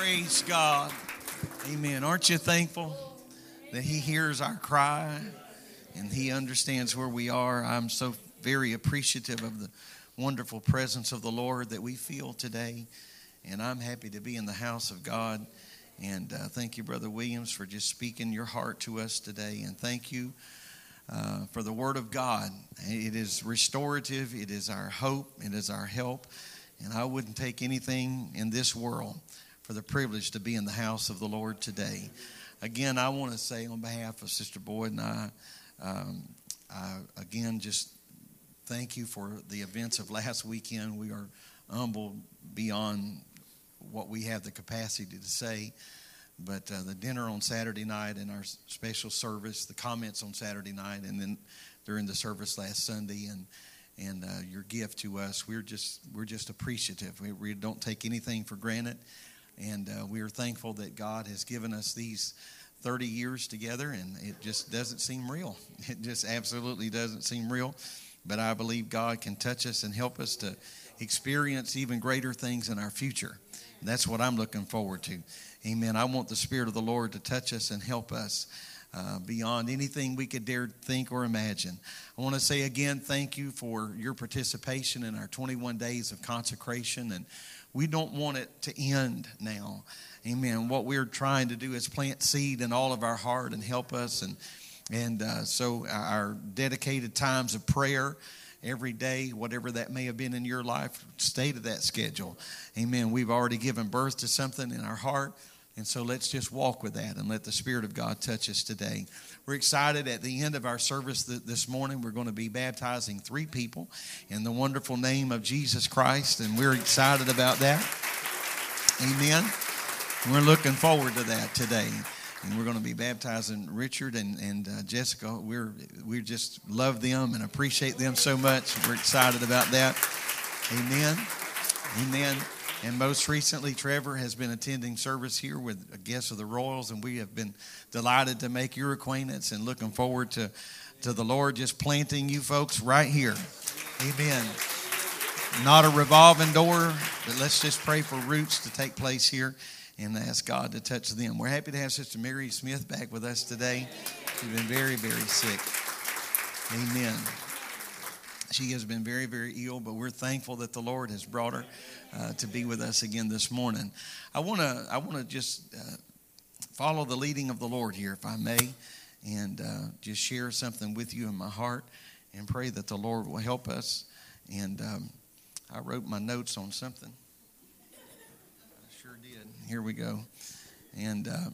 Praise God. Amen. Aren't you thankful that He hears our cry and He understands where we are? I'm so very appreciative of the wonderful presence of the Lord that we feel today. And I'm happy to be in the house of God. And uh, thank you, Brother Williams, for just speaking your heart to us today. And thank you uh, for the Word of God. It is restorative, it is our hope, it is our help. And I wouldn't take anything in this world for the privilege to be in the house of the Lord today. Again, I want to say on behalf of Sister Boyd and I, um, I again just thank you for the events of last weekend. We are humbled beyond what we have the capacity to say. But uh, the dinner on Saturday night and our special service, the comments on Saturday night, and then during the service last Sunday, and and uh, your gift to us, we're just we're just appreciative. We, we don't take anything for granted. And uh, we are thankful that God has given us these 30 years together, and it just doesn't seem real. It just absolutely doesn't seem real. But I believe God can touch us and help us to experience even greater things in our future. That's what I'm looking forward to. Amen. I want the Spirit of the Lord to touch us and help us. Uh, beyond anything we could dare think or imagine. I want to say again, thank you for your participation in our 21 days of consecration and we don't want it to end now. Amen. What we're trying to do is plant seed in all of our heart and help us. And, and uh, so our dedicated times of prayer every day, whatever that may have been in your life, stay to that schedule. Amen. We've already given birth to something in our heart. And so let's just walk with that and let the Spirit of God touch us today. We're excited at the end of our service this morning. We're going to be baptizing three people in the wonderful name of Jesus Christ, and we're excited about that. Amen. We're looking forward to that today. And we're going to be baptizing Richard and, and uh, Jessica. We're, we just love them and appreciate them so much. We're excited about that. Amen. Amen. And most recently, Trevor has been attending service here with a guest of the Royals, and we have been delighted to make your acquaintance and looking forward to, to the Lord just planting you folks right here. Amen. Not a revolving door, but let's just pray for roots to take place here and ask God to touch them. We're happy to have Sister Mary Smith back with us today. She's been very, very sick. Amen. She has been very, very ill, but we're thankful that the Lord has brought her uh, to be with us again this morning. I want to I want to just uh, follow the leading of the Lord here, if I may, and uh, just share something with you in my heart, and pray that the Lord will help us. And um, I wrote my notes on something. I sure did. Here we go, and. Uh,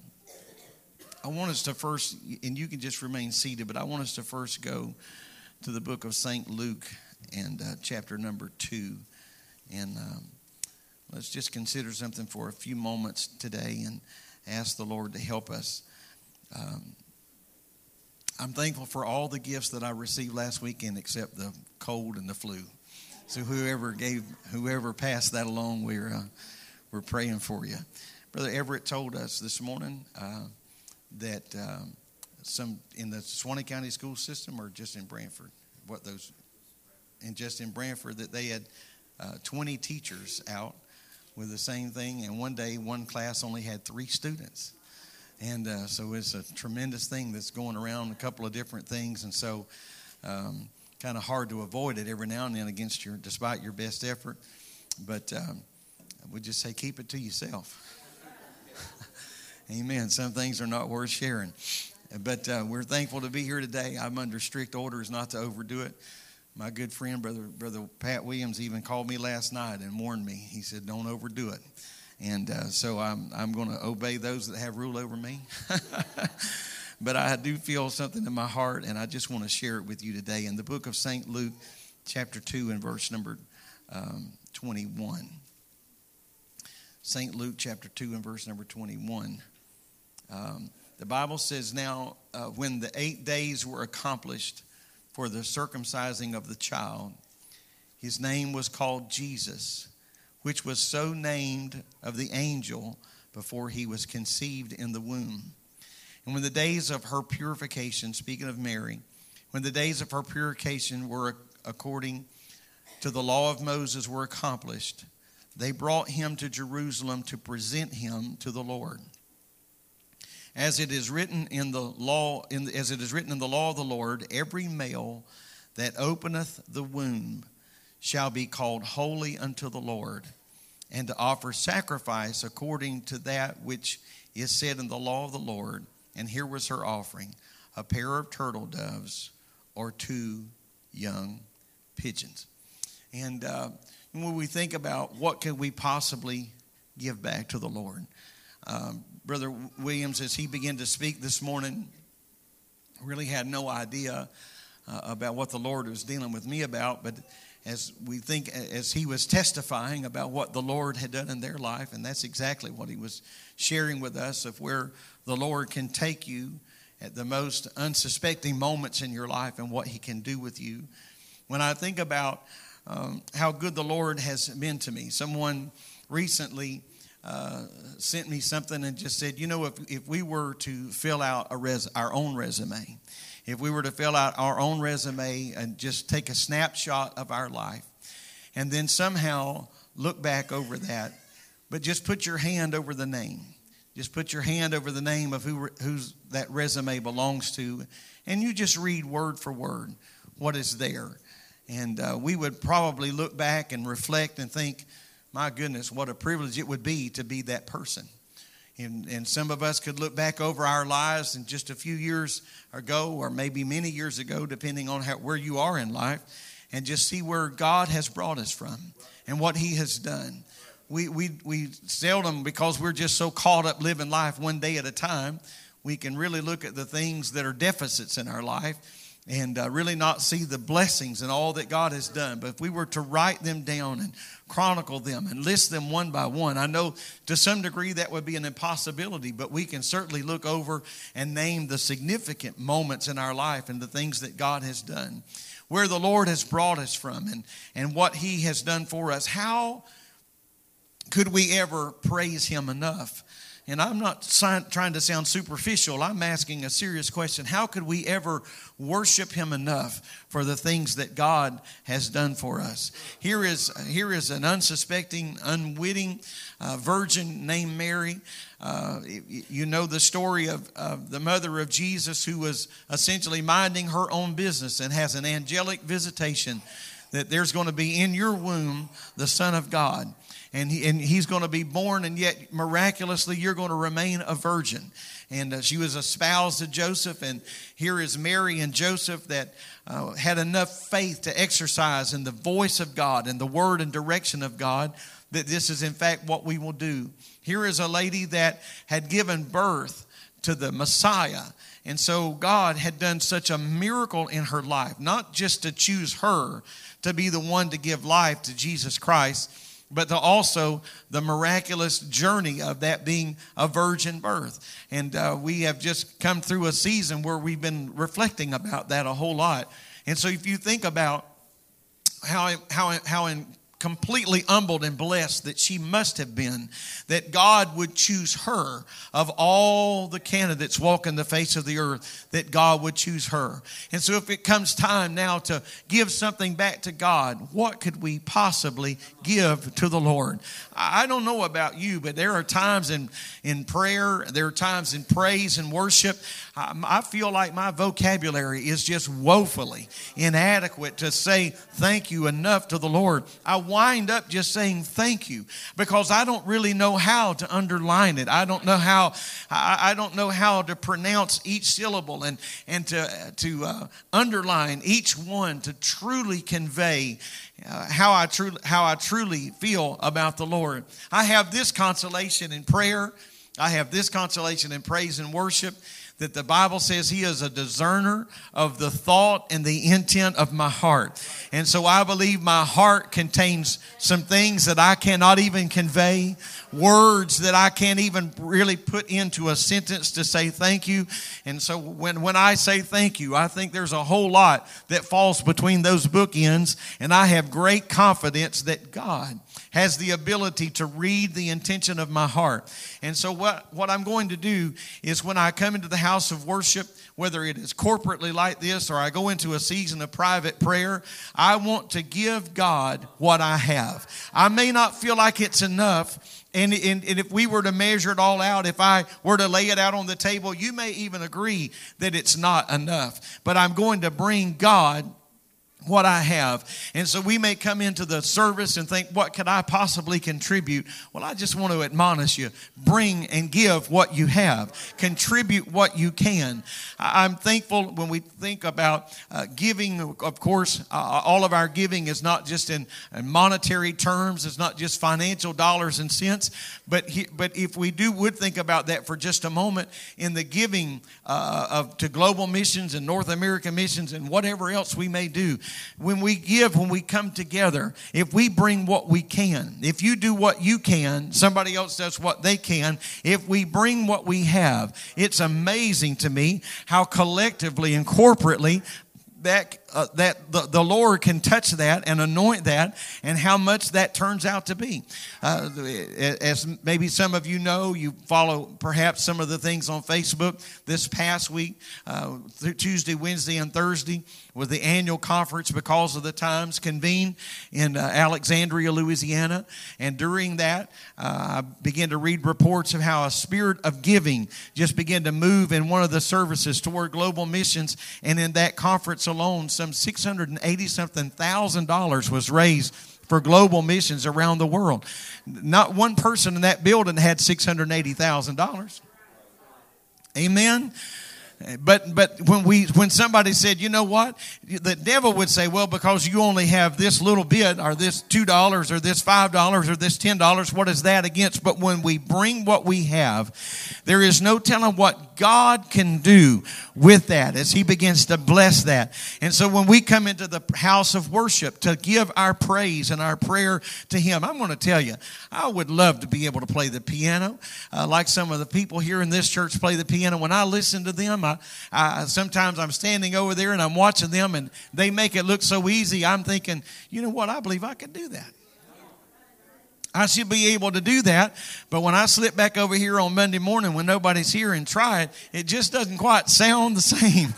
I want us to first, and you can just remain seated, but I want us to first go to the book of St. Luke and uh, chapter number two. And um, let's just consider something for a few moments today and ask the Lord to help us. Um, I'm thankful for all the gifts that I received last weekend except the cold and the flu. So whoever gave, whoever passed that along, we're, uh, we're praying for you. Brother Everett told us this morning uh, that um, some in the Suwannee County school system or just in Branford? What those, and just in Branford that they had uh, 20 teachers out with the same thing, and one day one class only had three students. And uh, so it's a tremendous thing that's going around, a couple of different things, and so um, kind of hard to avoid it every now and then against your, despite your best effort. But um, we just say keep it to yourself. Amen. Some things are not worth sharing. But uh, we're thankful to be here today. I'm under strict orders not to overdo it. My good friend, brother, brother Pat Williams, even called me last night and warned me. He said, "Don't overdo it." And uh, so I'm I'm going to obey those that have rule over me. but I do feel something in my heart, and I just want to share it with you today. In the book of Saint Luke, chapter two, and verse number um, 21. St. Luke chapter 2 and verse number 21. Um, the Bible says, Now, uh, when the eight days were accomplished for the circumcising of the child, his name was called Jesus, which was so named of the angel before he was conceived in the womb. And when the days of her purification, speaking of Mary, when the days of her purification were according to the law of Moses were accomplished, they brought him to Jerusalem to present him to the Lord. As it is written in the law, in, as it is written in the law of the Lord, every male that openeth the womb shall be called holy unto the Lord, and to offer sacrifice according to that which is said in the law of the Lord. And here was her offering a pair of turtle doves or two young pigeons. And uh, when we think about what could we possibly give back to the Lord, um, Brother Williams, as he began to speak this morning, really had no idea uh, about what the Lord was dealing with me about, but as we think, as he was testifying about what the Lord had done in their life, and that's exactly what he was sharing with us of where the Lord can take you at the most unsuspecting moments in your life and what he can do with you. When I think about um, how good the Lord has been to me, someone recently uh, sent me something and just said, you know, if, if we were to fill out a res- our own resume, if we were to fill out our own resume and just take a snapshot of our life and then somehow look back over that, but just put your hand over the name. Just put your hand over the name of who who's that resume belongs to, and you just read word for word what is there. And uh, we would probably look back and reflect and think, my goodness, what a privilege it would be to be that person. And, and some of us could look back over our lives and just a few years ago, or maybe many years ago, depending on how, where you are in life, and just see where God has brought us from and what He has done. We, we, we seldom, because we're just so caught up living life one day at a time, we can really look at the things that are deficits in our life and uh, really not see the blessings and all that God has done. But if we were to write them down and chronicle them and list them one by one, I know to some degree that would be an impossibility, but we can certainly look over and name the significant moments in our life and the things that God has done, where the Lord has brought us from, and, and what He has done for us. How could we ever praise Him enough? And I'm not trying to sound superficial. I'm asking a serious question. How could we ever worship Him enough for the things that God has done for us? Here is, here is an unsuspecting, unwitting uh, virgin named Mary. Uh, you know the story of, of the mother of Jesus who was essentially minding her own business and has an angelic visitation that there's going to be in your womb the Son of God and, he, and he's going to be born, and yet miraculously you're going to remain a virgin. And uh, she was espoused to Joseph, and here is Mary and Joseph that uh, had enough faith to exercise in the voice of God and the word and direction of God that this is, in fact, what we will do. Here is a lady that had given birth to the Messiah. And so God had done such a miracle in her life, not just to choose her to be the one to give life to Jesus Christ but the, also the miraculous journey of that being a virgin birth. And uh, we have just come through a season where we've been reflecting about that a whole lot. And so if you think about how, how, how in, completely humbled and blessed that she must have been that God would choose her of all the candidates walking the face of the earth that God would choose her. And so if it comes time now to give something back to God, what could we possibly give to the Lord? I don't know about you, but there are times in in prayer, there are times in praise and worship I feel like my vocabulary is just woefully inadequate to say thank you enough to the Lord. I wind up just saying thank you because I don't really know how to underline it. I don't know how I don't know how to pronounce each syllable and and to to uh, underline each one to truly convey uh, how I truly how I truly feel about the Lord. I have this consolation in prayer. I have this consolation in praise and worship that the Bible says He is a discerner of the thought and the intent of my heart. And so I believe my heart contains some things that I cannot even convey, words that I can't even really put into a sentence to say thank you. And so when, when I say thank you, I think there's a whole lot that falls between those bookends. And I have great confidence that God has the ability to read the intention of my heart. And so what, what I'm going to do is when I come into the house of worship, whether it is corporately like this or I go into a season of private prayer, I want to give God what I have. I may not feel like it's enough. And, and, and, if we were to measure it all out, if I were to lay it out on the table, you may even agree that it's not enough. But I'm going to bring God what I have. And so we may come into the service and think, what could I possibly contribute? Well, I just want to admonish you bring and give what you have, contribute what you can. I'm thankful when we think about uh, giving, of course, uh, all of our giving is not just in, in, monetary terms, it's not just financial dollars and cents, but, he, but if we do would think about that for just a moment in the giving uh, of to global missions and North American missions and whatever else we may do, when we give, when we come together, if we bring what we can, if you do what you can, somebody else does what they can, if we bring what we have, it's amazing to me how collectively and corporately that uh, that the, the Lord can touch that and anoint that, and how much that turns out to be. Uh, as maybe some of you know, you follow perhaps some of the things on Facebook. This past week, uh, Tuesday, Wednesday, and Thursday, was the annual conference because of the times convened in uh, Alexandria, Louisiana. And during that, uh, I began to read reports of how a spirit of giving just began to move in one of the services toward global missions. And in that conference alone, some some 680 something thousand dollars was raised for global missions around the world. Not one person in that building had $680,000. Amen. But but when we when somebody said, you know what, the devil would say, well, because you only have this little bit, or this two dollars, or this five dollars, or this ten dollars, what is that against? But when we bring what we have, there is no telling what God can do with that as He begins to bless that. And so when we come into the house of worship to give our praise and our prayer to Him, I'm going to tell you, I would love to be able to play the piano, uh, like some of the people here in this church play the piano. When I listen to them, I, I, sometimes I'm standing over there and I'm watching them and they make it look so easy. I'm thinking, you know what? I believe I could do that. I should be able to do that. But when I slip back over here on Monday morning when nobody's here and try it, it just doesn't quite sound the same.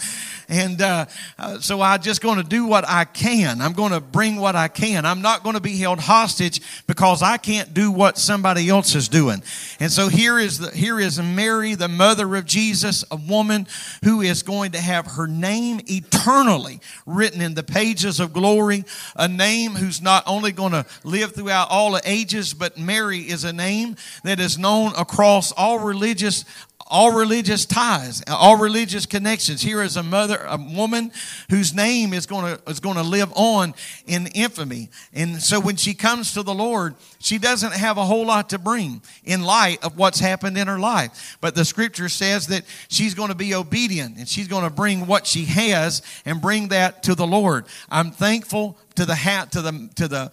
And uh, uh, so I'm just going to do what I can. I'm going to bring what I can. I'm not going to be held hostage because I can't do what somebody else is doing. And so here is the, here is Mary, the mother of Jesus, a woman who is going to have her name eternally written in the pages of glory. A name who's not only going to live throughout all the ages, but Mary is a name that is known across all religious all religious ties, all religious connections. Here is a mother, a woman whose name is going to is going to live on in infamy. And so when she comes to the Lord, she doesn't have a whole lot to bring in light of what's happened in her life. But the scripture says that she's going to be obedient and she's going to bring what she has and bring that to the Lord. I'm thankful to the hat to the to the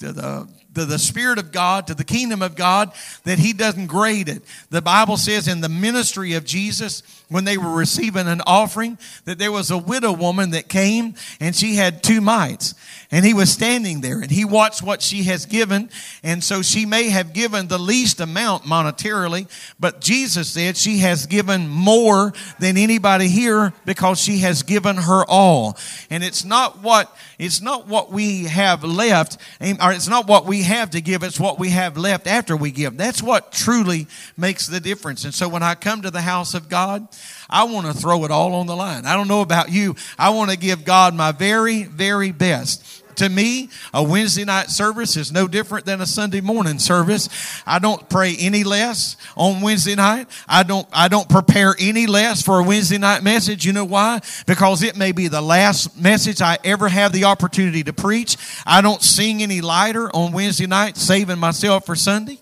to the to the Spirit of God, to the kingdom of God, that He doesn't grade it. The Bible says in the ministry of Jesus, when they were receiving an offering, that there was a widow woman that came and she had two mites. And he was standing there and he watched what she has given. And so she may have given the least amount monetarily, but Jesus said she has given more than anybody here because she has given her all. And it's not what, it's not what we have left, or it's not what we have to give, it's what we have left after we give. That's what truly makes the difference. And so when I come to the house of God, I want to throw it all on the line. I don't know about you. I want to give God my very, very best to me, a Wednesday night service is no different than a Sunday morning service. I don't pray any less on Wednesday night. I don't, I don't prepare any less for a Wednesday night message. You know why? Because it may be the last message I ever have the opportunity to preach. I don't sing any lighter on Wednesday night, saving myself for Sunday.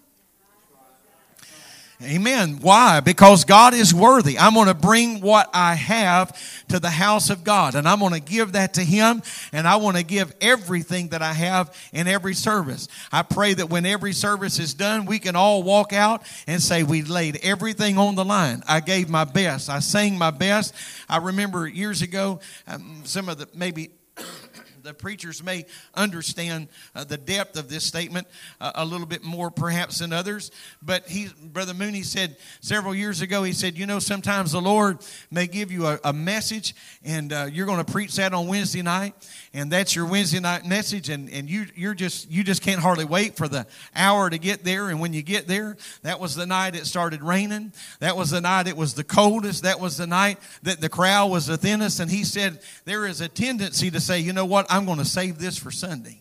Amen. Why? Because God is worthy. I'm going to bring what I have to the house of God and I'm going to give that to Him and I want to give everything that I have in every service. I pray that when every service is done, we can all walk out and say, We laid everything on the line. I gave my best. I sang my best. I remember years ago, um, some of the maybe the preachers may understand uh, the depth of this statement uh, a little bit more perhaps than others. But he, Brother Mooney said several years ago, he said, you know, sometimes the Lord may give you a, a message and uh, you're going to preach that on Wednesday night and that's your Wednesday night message and, and you, you're just, you just can't hardly wait for the hour to get there. And when you get there, that was the night it started raining. That was the night it was the coldest. That was the night that the crowd was the thinnest. And he said, there is a tendency to say, you know what, I'm going to save this for Sunday.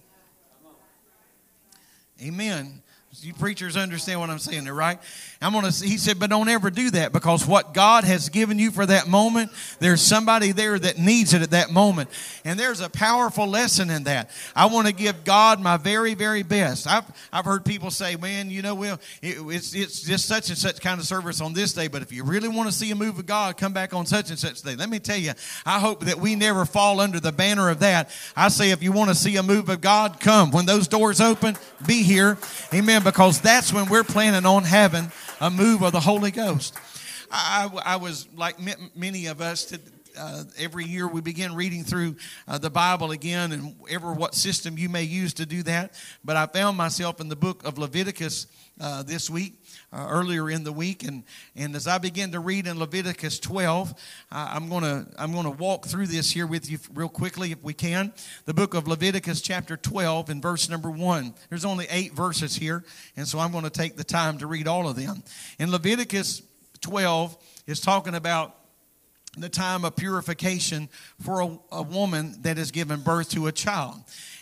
Amen. You preachers understand what I'm saying there, right? I'm gonna. He said, but don't ever do that because what God has given you for that moment, there's somebody there that needs it at that moment, and there's a powerful lesson in that. I want to give God my very, very best. I've I've heard people say, man, you know, well, it, it's it's just such and such kind of service on this day, but if you really want to see a move of God, come back on such and such day. Let me tell you, I hope that we never fall under the banner of that. I say, if you want to see a move of God, come when those doors open, be here, Amen. Because that's when we're planning on having a move of the Holy Ghost. I, I was like many of us to, uh, every year we begin reading through uh, the Bible again, and ever what system you may use to do that. But I found myself in the book of Leviticus uh, this week, uh, earlier in the week, and and as I begin to read in Leviticus 12, I'm gonna I'm gonna walk through this here with you real quickly if we can. The book of Leviticus, chapter 12, and verse number one. There's only eight verses here, and so I'm going to take the time to read all of them. In Leviticus 12 is talking about the time of purification for a, a, woman that has given birth to a child.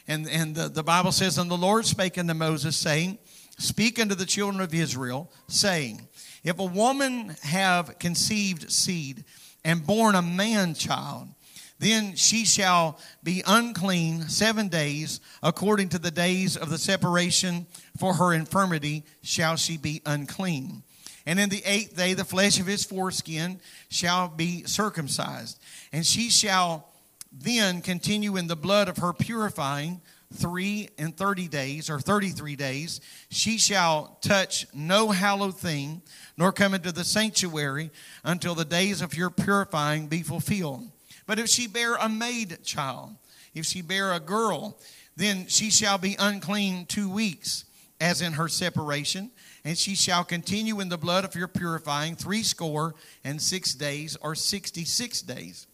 And, and the, the Bible says, And the Lord spake unto Moses, saying, Speak unto the children of Israel, saying, If a woman have conceived seed and born a man child, then she shall be unclean seven days, according to the days of the separation for her infirmity shall she be unclean. And in the eighth day, the flesh of his foreskin shall be circumcised. And she shall then continue in the blood of her purifying three and thirty days, or thirty three days. She shall touch no hallowed thing, nor come into the sanctuary until the days of your purifying be fulfilled. But if she bear a maid child, if she bear a girl, then she shall be unclean two weeks, as in her separation and she shall continue in the blood of your purifying three score and six days or sixty six days.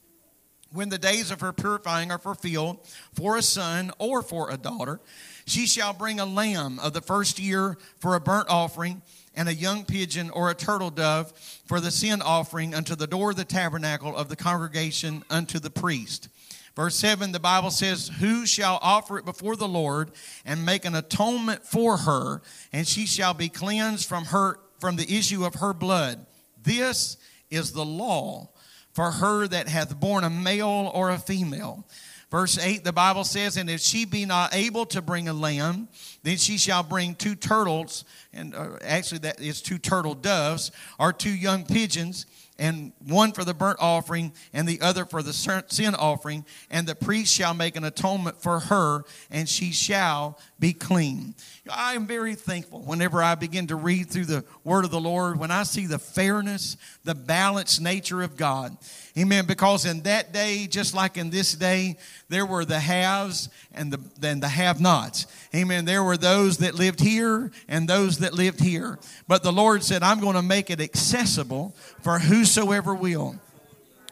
When the days of her purifying are fulfilled for a son or for a daughter, she shall bring a lamb of the first year for a burnt offering, and a young pigeon or a turtle dove for the sin offering unto the door of the tabernacle of the congregation unto the priest. Verse 7, the Bible says, Who shall offer it before the Lord and make an atonement for her, and she shall be cleansed from her from the issue of her blood. This is the law for her that hath borne a male or a female. Verse 8, the Bible says, And if she be not able to bring a lamb, then she shall bring two turtles, and uh, actually that is two turtle doves, or two young pigeons and one for the burnt offering and the other for the sin offering and the priest shall make an atonement for her and she shall be clean. I am very thankful whenever i begin to read through the word of the lord when i see the fairness the balanced nature of god. Amen. Because in that day just like in this day there were the haves and the, and the have nots amen. There were those that lived here and those that lived here. But the lord said i'm going to make it accessible for whosoever will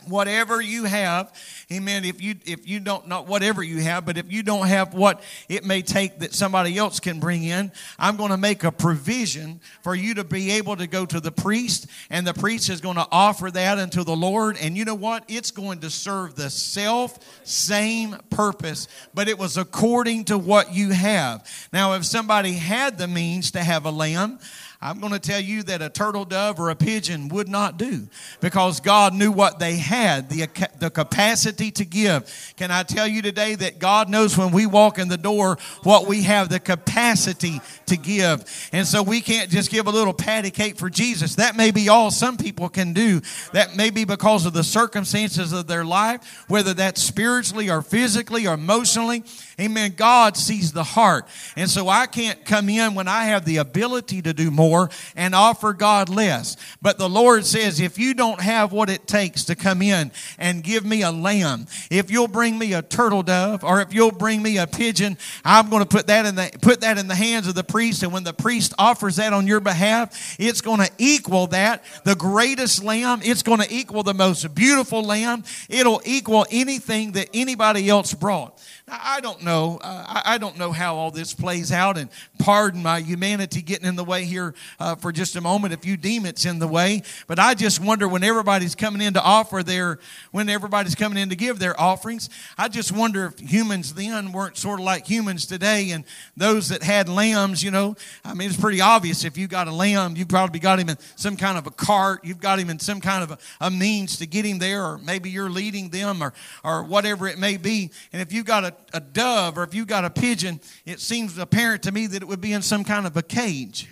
whatever you have amen if you if you don't not whatever you have but if you don't have what it may take that somebody else can bring in i'm going to make a provision for you to be able to go to the priest and the priest is going to offer that unto the lord. And you know what? It's going to serve the self same purpose but it was according to what you have. Now if somebody had the means to have a lamb I'm going to tell you that a turtle dove or a pigeon would not do because God knew what they had, the, the capacity to give. Can I tell you today that God knows when we walk in the door what we have the capacity to give? And so we can't just give a little patty cake for Jesus. That may be all some people can do. That may be because of the circumstances of their life, whether that's spiritually or physically or emotionally. Amen. God sees the heart. And so I can't come in when I have the ability to do more more and offer God less. But the Lord says, if you don't have what it takes to come in and give me a lamb, if you'll bring me a turtle dove or if you'll bring me a pigeon, I'm going to put that in the, put that in the hands of the priest. And when the priest offers that on your behalf, it's going to equal that, the greatest lamb. It's going to equal the most beautiful lamb. It'll equal anything that anybody else brought. Now, I don't know. Uh, I, don't know how all this plays out, and pardon my humanity getting in the way here uh, for just a moment if you deem it's in the way. But I just wonder when everybody's coming in to offer their, when everybody's coming in to give their offerings, I just wonder if humans then weren't sort of like humans today, and those that had lambs, you know, I mean, it's pretty obvious if you got a lamb, you probably got him in some kind of a cart, you've got him in some kind of a, a means to get him there, or maybe you're leading them, or or whatever it may be. And if you've got a a dove or if you got a pigeon, it seems apparent to me that it would be in some kind of a cage.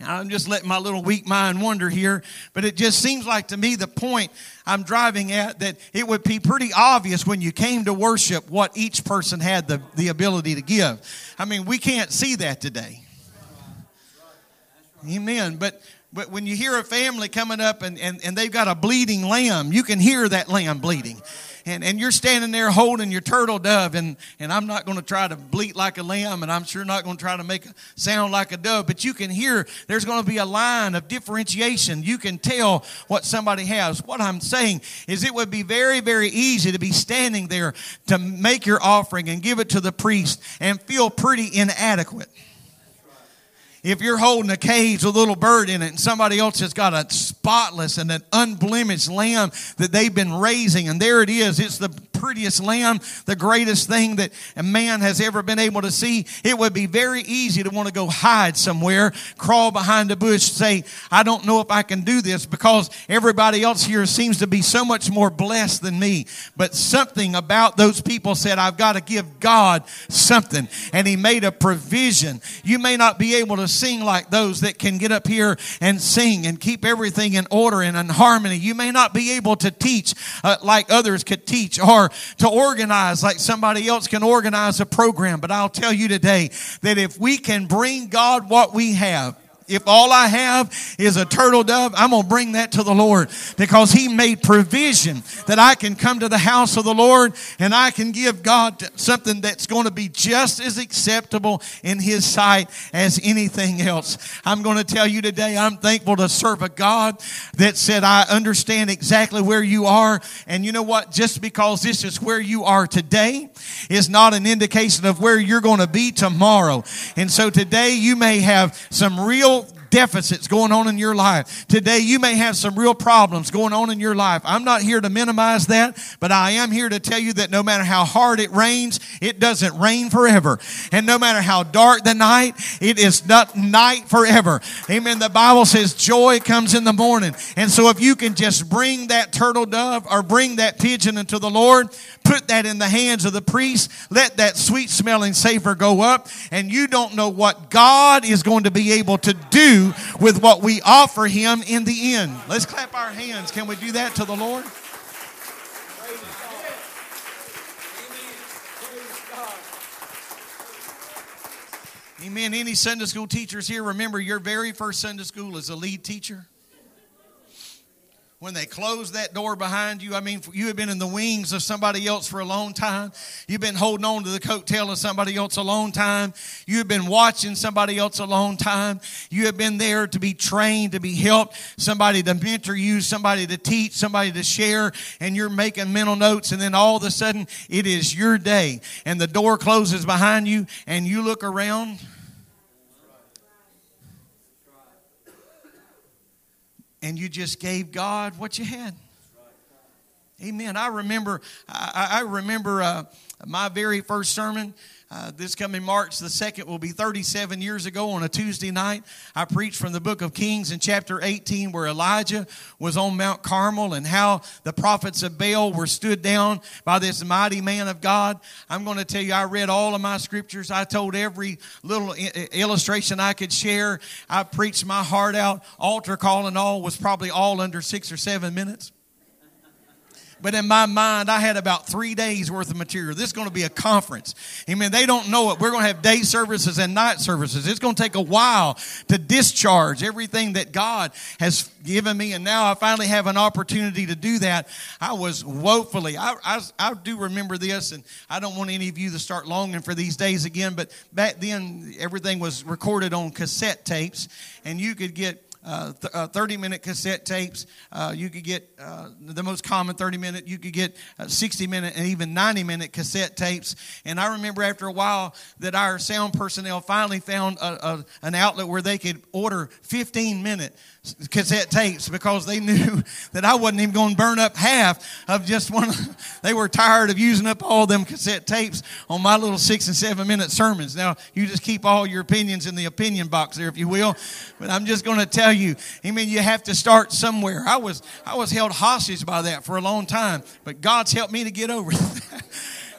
I'm just letting my little weak mind wonder here, but it just seems like to me the point I'm driving at that it would be pretty obvious when you came to worship what each person had the, the ability to give. I mean, we can't see that today. Amen. But but when you hear a family coming up and, and, and they've got a bleeding lamb, you can hear that lamb bleeding and, and you're standing there holding your turtle dove, and, and I'm not going to try to bleat like a lamb, and I'm sure not going to try to make a sound like a dove, but you can hear there's going to be a line of differentiation. You can tell what somebody has. What I'm saying is it would be very, very easy to be standing there to make your offering and give it to the priest and feel pretty inadequate if you're holding a cage with a little bird in it and somebody else has got a spotless and an unblemished lamb that they've been raising and there it is it's the prettiest lamb the greatest thing that a man has ever been able to see. It would be very easy to want to go hide somewhere crawl behind a bush say i don't know if i can do this because everybody else here seems to be so much more blessed than me. But something about those people said i've got to give god something. And he made a provision. You may not be able to sing like those that can get up here and sing and keep everything in order and in harmony. You may not be able to teach uh, like others could teach or to organize like somebody else can organize a program. But I'll tell you today that if we can bring God what we have, if all I have is a turtle dove, I'm going to bring that to the Lord because He made provision that I can come to the house of the Lord and I can give God something that's going to be just as acceptable in His sight as anything else. I'm going to tell you today, I'm thankful to serve a God that said, I understand exactly where you are. And you know what? Just because this is where you are today is not an indication of where you're going to be tomorrow. And so today you may have some real deficits going on in your life. Today, you may have some real problems going on in your life. I'm not here to minimize that, but I am here to tell you that no matter how hard it rains, it doesn't rain forever. And no matter how dark the night, it is not night forever. Amen. The Bible says joy comes in the morning. And so if you can just bring that turtle dove or bring that pigeon into the Lord, put that in the hands of the priest, let that sweet smelling savor go up, and you don't know what God is going to be able to do with what we offer Him in the end. Let's clap our hands. Can we do that to the Lord? Amen. Any Sunday school teachers here, remember your very first Sunday school as a lead teacher? When they close that door behind you. I mean, you have been in the wings of somebody else for a long time. You've been holding on to the coattail of somebody else a long time. You have been watching somebody else a long time. You have been there to be trained, to be helped, somebody to mentor you, somebody to teach, somebody to share, and you're making mental notes, and then all of a sudden it is your day, and the door closes behind you, and you look around and you just gave God what you had. Amen. I remember, I, I remember uh, my very first sermon. Uh, this coming March the 2nd will be 37 years ago on a Tuesday night. I preached from the book of Kings in chapter 18 where Elijah was on Mount Carmel and how the prophets of Baal were stood down by this mighty man of God. I'm going to tell you, I read all of my scriptures. I told every little illustration I could share. I preached my heart out. Altar call and all was probably all under six or seven minutes. But in my mind, I had about three days worth of material. This is going to be a conference. Amen. They don't know it. We're going to have day services and night services. It's going to take a while to discharge everything that God has given me. And now I finally have an opportunity to do that. I was woefully, I, I, I do remember this, and I don't want any of you to start longing for these days again. But back then, everything was recorded on cassette tapes, and you could get uh, th- uh, 30 minute cassette tapes. Uh, you could get uh, the most common 30 minute, you could get uh, 60 minute and even 90 minute cassette tapes. And I remember after a while that our sound personnel finally found a, a, an outlet where they could order 15 minute cassette tapes because they knew that I wasn't even going to burn up half of just one. They were tired of using up all them cassette tapes on my little six and seven minute sermons. Now, you just keep all your opinions in the opinion box there, if you will. But I'm just going to tell you, I mean, you have to start somewhere. I was, I was held hostage by that for a long time, but God's helped me to get over that.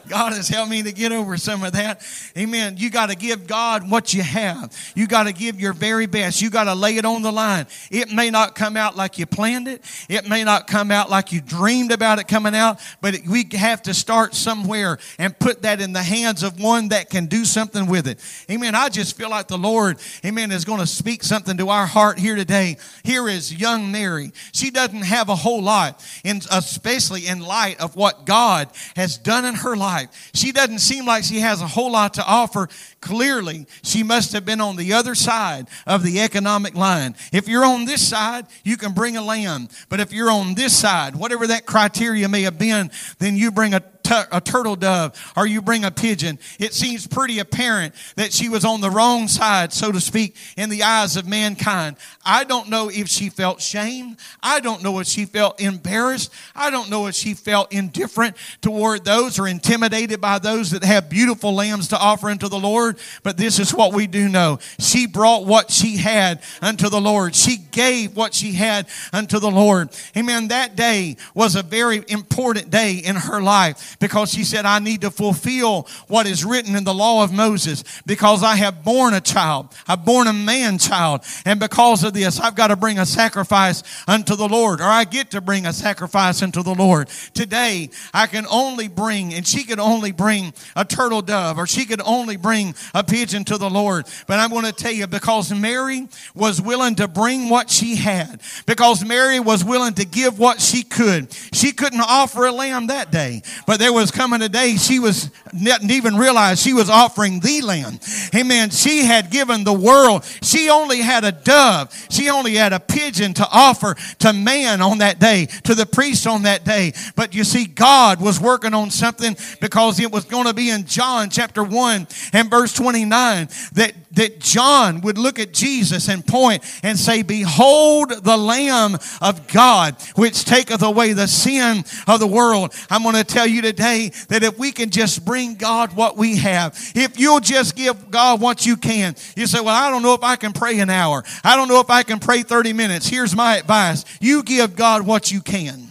God has helped me to get over some of that. Amen. You got to give God what you have. You got to give your very best. You got to lay it on the line. It may not come out like you planned it. It may not come out like you dreamed about it coming out, but we have to start somewhere and put that in the hands of one that can do something with it. Amen. I just feel like the Lord, amen, is going to speak something to our heart here today. Here is young Mary. She doesn't have a whole lot, in, especially in light of what God has done in her life life. She doesn't seem like she has a whole lot to offer. Clearly, she must have been on the other side of the economic line. If you're on this side, you can bring a lamb. But if you're on this side, whatever that criteria may have been, then you bring a a turtle dove or you bring a pigeon. It seems pretty apparent that she was on the wrong side, so to speak, in the eyes of mankind. I don't know if she felt shame. I don't know if she felt embarrassed. I don't know if she felt indifferent toward those or intimidated by those that have beautiful lambs to offer unto the Lord. But this is what we do know. She brought what she had unto the Lord. She gave what she had unto the Lord. Amen. That day was a very important day in her life because she said, I need to fulfill what is written in the law of Moses because I have born a child. I've born a man child. And because of this, I've got to bring a sacrifice unto the Lord or I get to bring a sacrifice unto the Lord. Today, I can only bring, and she could only bring a turtle dove or she could only bring a pigeon to the Lord. But I'm going to tell you because Mary was willing to bring what she had, because Mary was willing to give what she could. She couldn't offer a lamb that day, but there was coming a day she was didn't even realize she was offering the lamb. Amen. She had given the world. She only had a dove. She only had a pigeon to offer to man on that day, to the priest on that day. But you see, God was working on something because it was going to be in John chapter 1 and verse 29 that that John would look at Jesus and point and say, Behold the Lamb of God, which taketh away the sin of the world. I'm going to tell you today that if we can just bring God what we have, if you'll just give God what you can, you say, Well, I don't know if I can pray an hour. I don't know if I can pray 30 minutes. Here's my advice you give God what you can.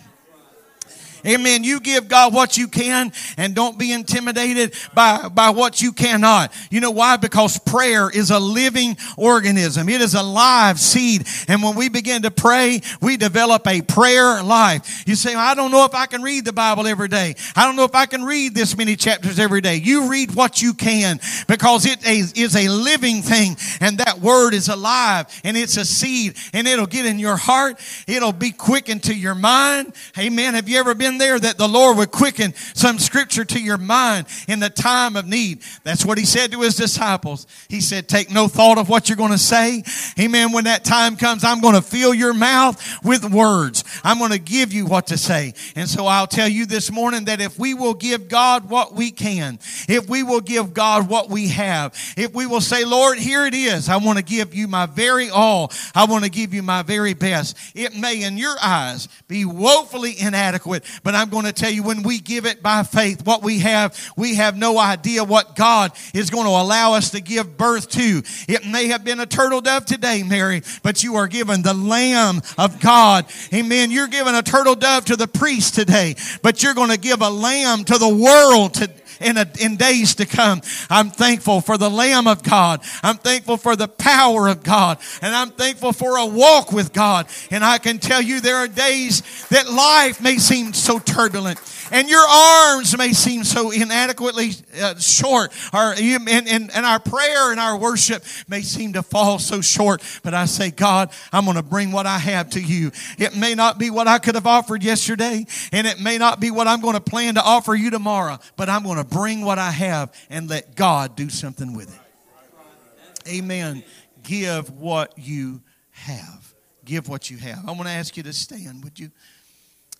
Amen. You give God what you can and don't be intimidated by, by what you cannot. You know why? Because prayer is a living organism. It is a live seed. And when we begin to pray, we develop a prayer life. You say, I don't know if I can read the Bible every day. I don't know if I can read this many chapters every day. You read what you can because it is a living thing and that word is alive and it's a seed and it'll get in your heart. It'll be quickened to your mind. Amen. Have you ever been there that the Lord would quicken some scripture to your mind in the time of need. That's what he said to his disciples. He said, Take no thought of what you're going to say. Amen. When that time comes, I'm going to fill your mouth with words. I'm going to give you what to say. And so I'll tell you this morning that if we will give God what we can, if we will give God what we have, if we will say, Lord, here it is. I want to give you my very all. I want to give you my very best. It may in your eyes be woefully inadequate, but I'm going to tell you when we give it by faith, what we have, we have no idea what God is going to allow us to give birth to. It may have been a turtle dove today, Mary, but you are given the Lamb of God. Amen. You're giving a turtle dove to the priest today, but you're going to give a lamb to the world today in, a, in days to come. I'm thankful for the Lamb of God. I'm thankful for the power of God. And I'm thankful for a walk with God. And I can tell you there are days that life may seem so turbulent and your arms may seem so inadequately uh, short, or, and, and, and our prayer and our worship may seem to fall so short. But I say, God, I'm going to bring what I have to you. It may not be what I could have offered yesterday, and it may not be what I'm going to plan to offer you tomorrow, but I'm going to bring what I have and let God do something with it. Amen. Give what you have. Give what you have. I want to ask you to stand, would you?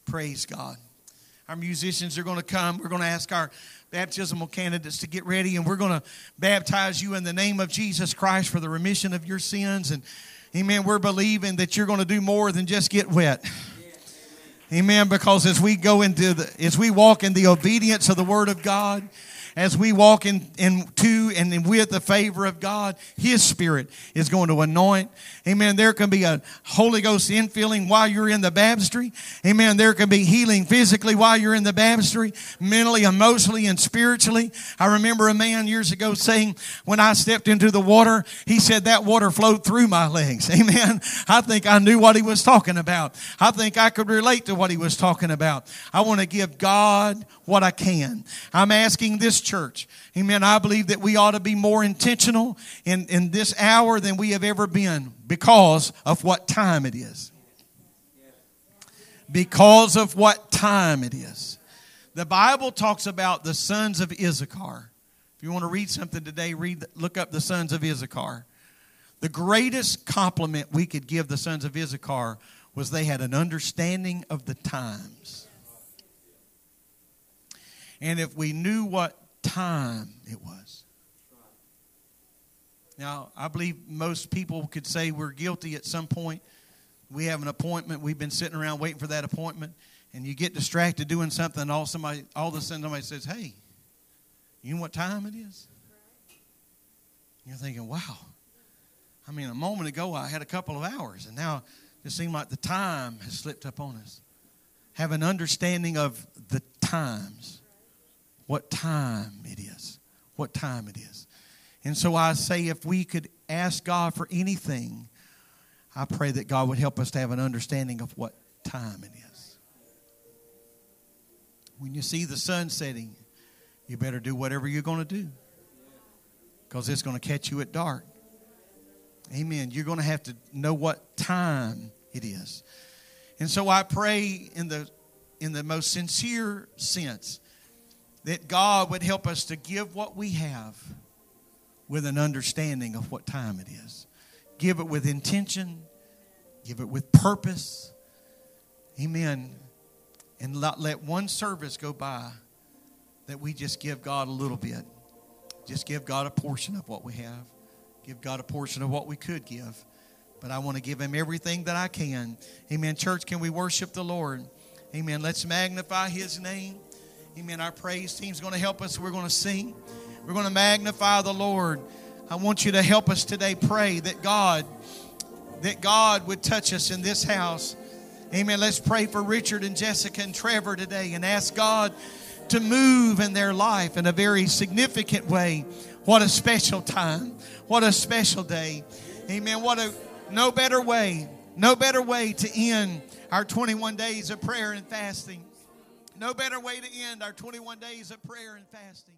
Praise God. Our musicians are going to come. We're going to ask our baptismal candidates to get ready, and we're going to baptize you in the name of Jesus Christ for the remission of your sins. And amen, we're believing that you're going to do more than just get wet. Amen. Because as we go into the, as we walk in the obedience of the Word of God, as we walk in, into and with the favor of God, His Spirit is going to anoint. Amen. There can be a Holy Ghost infilling while you're in the baptistry. Amen. There can be healing physically while you're in the baptistry, mentally, emotionally, and spiritually. I remember a man years ago saying, when I stepped into the water, he said that water flowed through my legs. Amen. I think I knew what he was talking about. I think I could relate to what he was talking about. I want to give God what I can. I'm asking this church, amen. I believe that we ought to be more intentional in, in this hour than we have ever been because of what time it is. Because of what time it is. The Bible talks about the sons of Issachar. If you want to read something today, read, look up the sons of Issachar. The greatest compliment we could give the sons of Issachar was they had an understanding of the times. And if we knew what time it was. Now, I believe most people could say we're guilty at some point. We have an appointment, we've been sitting around waiting for that appointment, and you get distracted doing something, and all somebody all of a sudden somebody says, Hey, you know what time it is? You're thinking, wow. I mean, a moment ago I had a couple of hours, and now it seems like the time has slipped up on us. Have an understanding of the times what time it is. What time it is. And so I say, if we could ask God for anything, I pray that God would help us to have an understanding of what time it is. When you see the sun setting, you better do whatever you're going to do because it's going to catch you at dark. Amen. You're going to have to know what time it is. And so I pray in the in the most sincere sense that God would help us to give what we have with an understanding of what time it is. Give it with intention, give it with purpose. Amen. And let one service go by that we just give God a little bit. Just give God a portion of what we have. Give God a portion of what we could give. But I want to give Him everything that I can. Amen. Church, can we worship the Lord? Amen. Let's magnify His name. Amen. Our praise team's going to help us. We're going to sing. We're going to magnify the Lord. I want you to help us today pray that God that God would touch us in this house. Amen. Let's pray for Richard and Jessica and Trevor today and ask God to move in their life in a very significant way. What a special time. What a special day. Amen. What a no better way, no better way to end our 21 days of prayer and fasting. No better way to end our 21 days of prayer and fasting.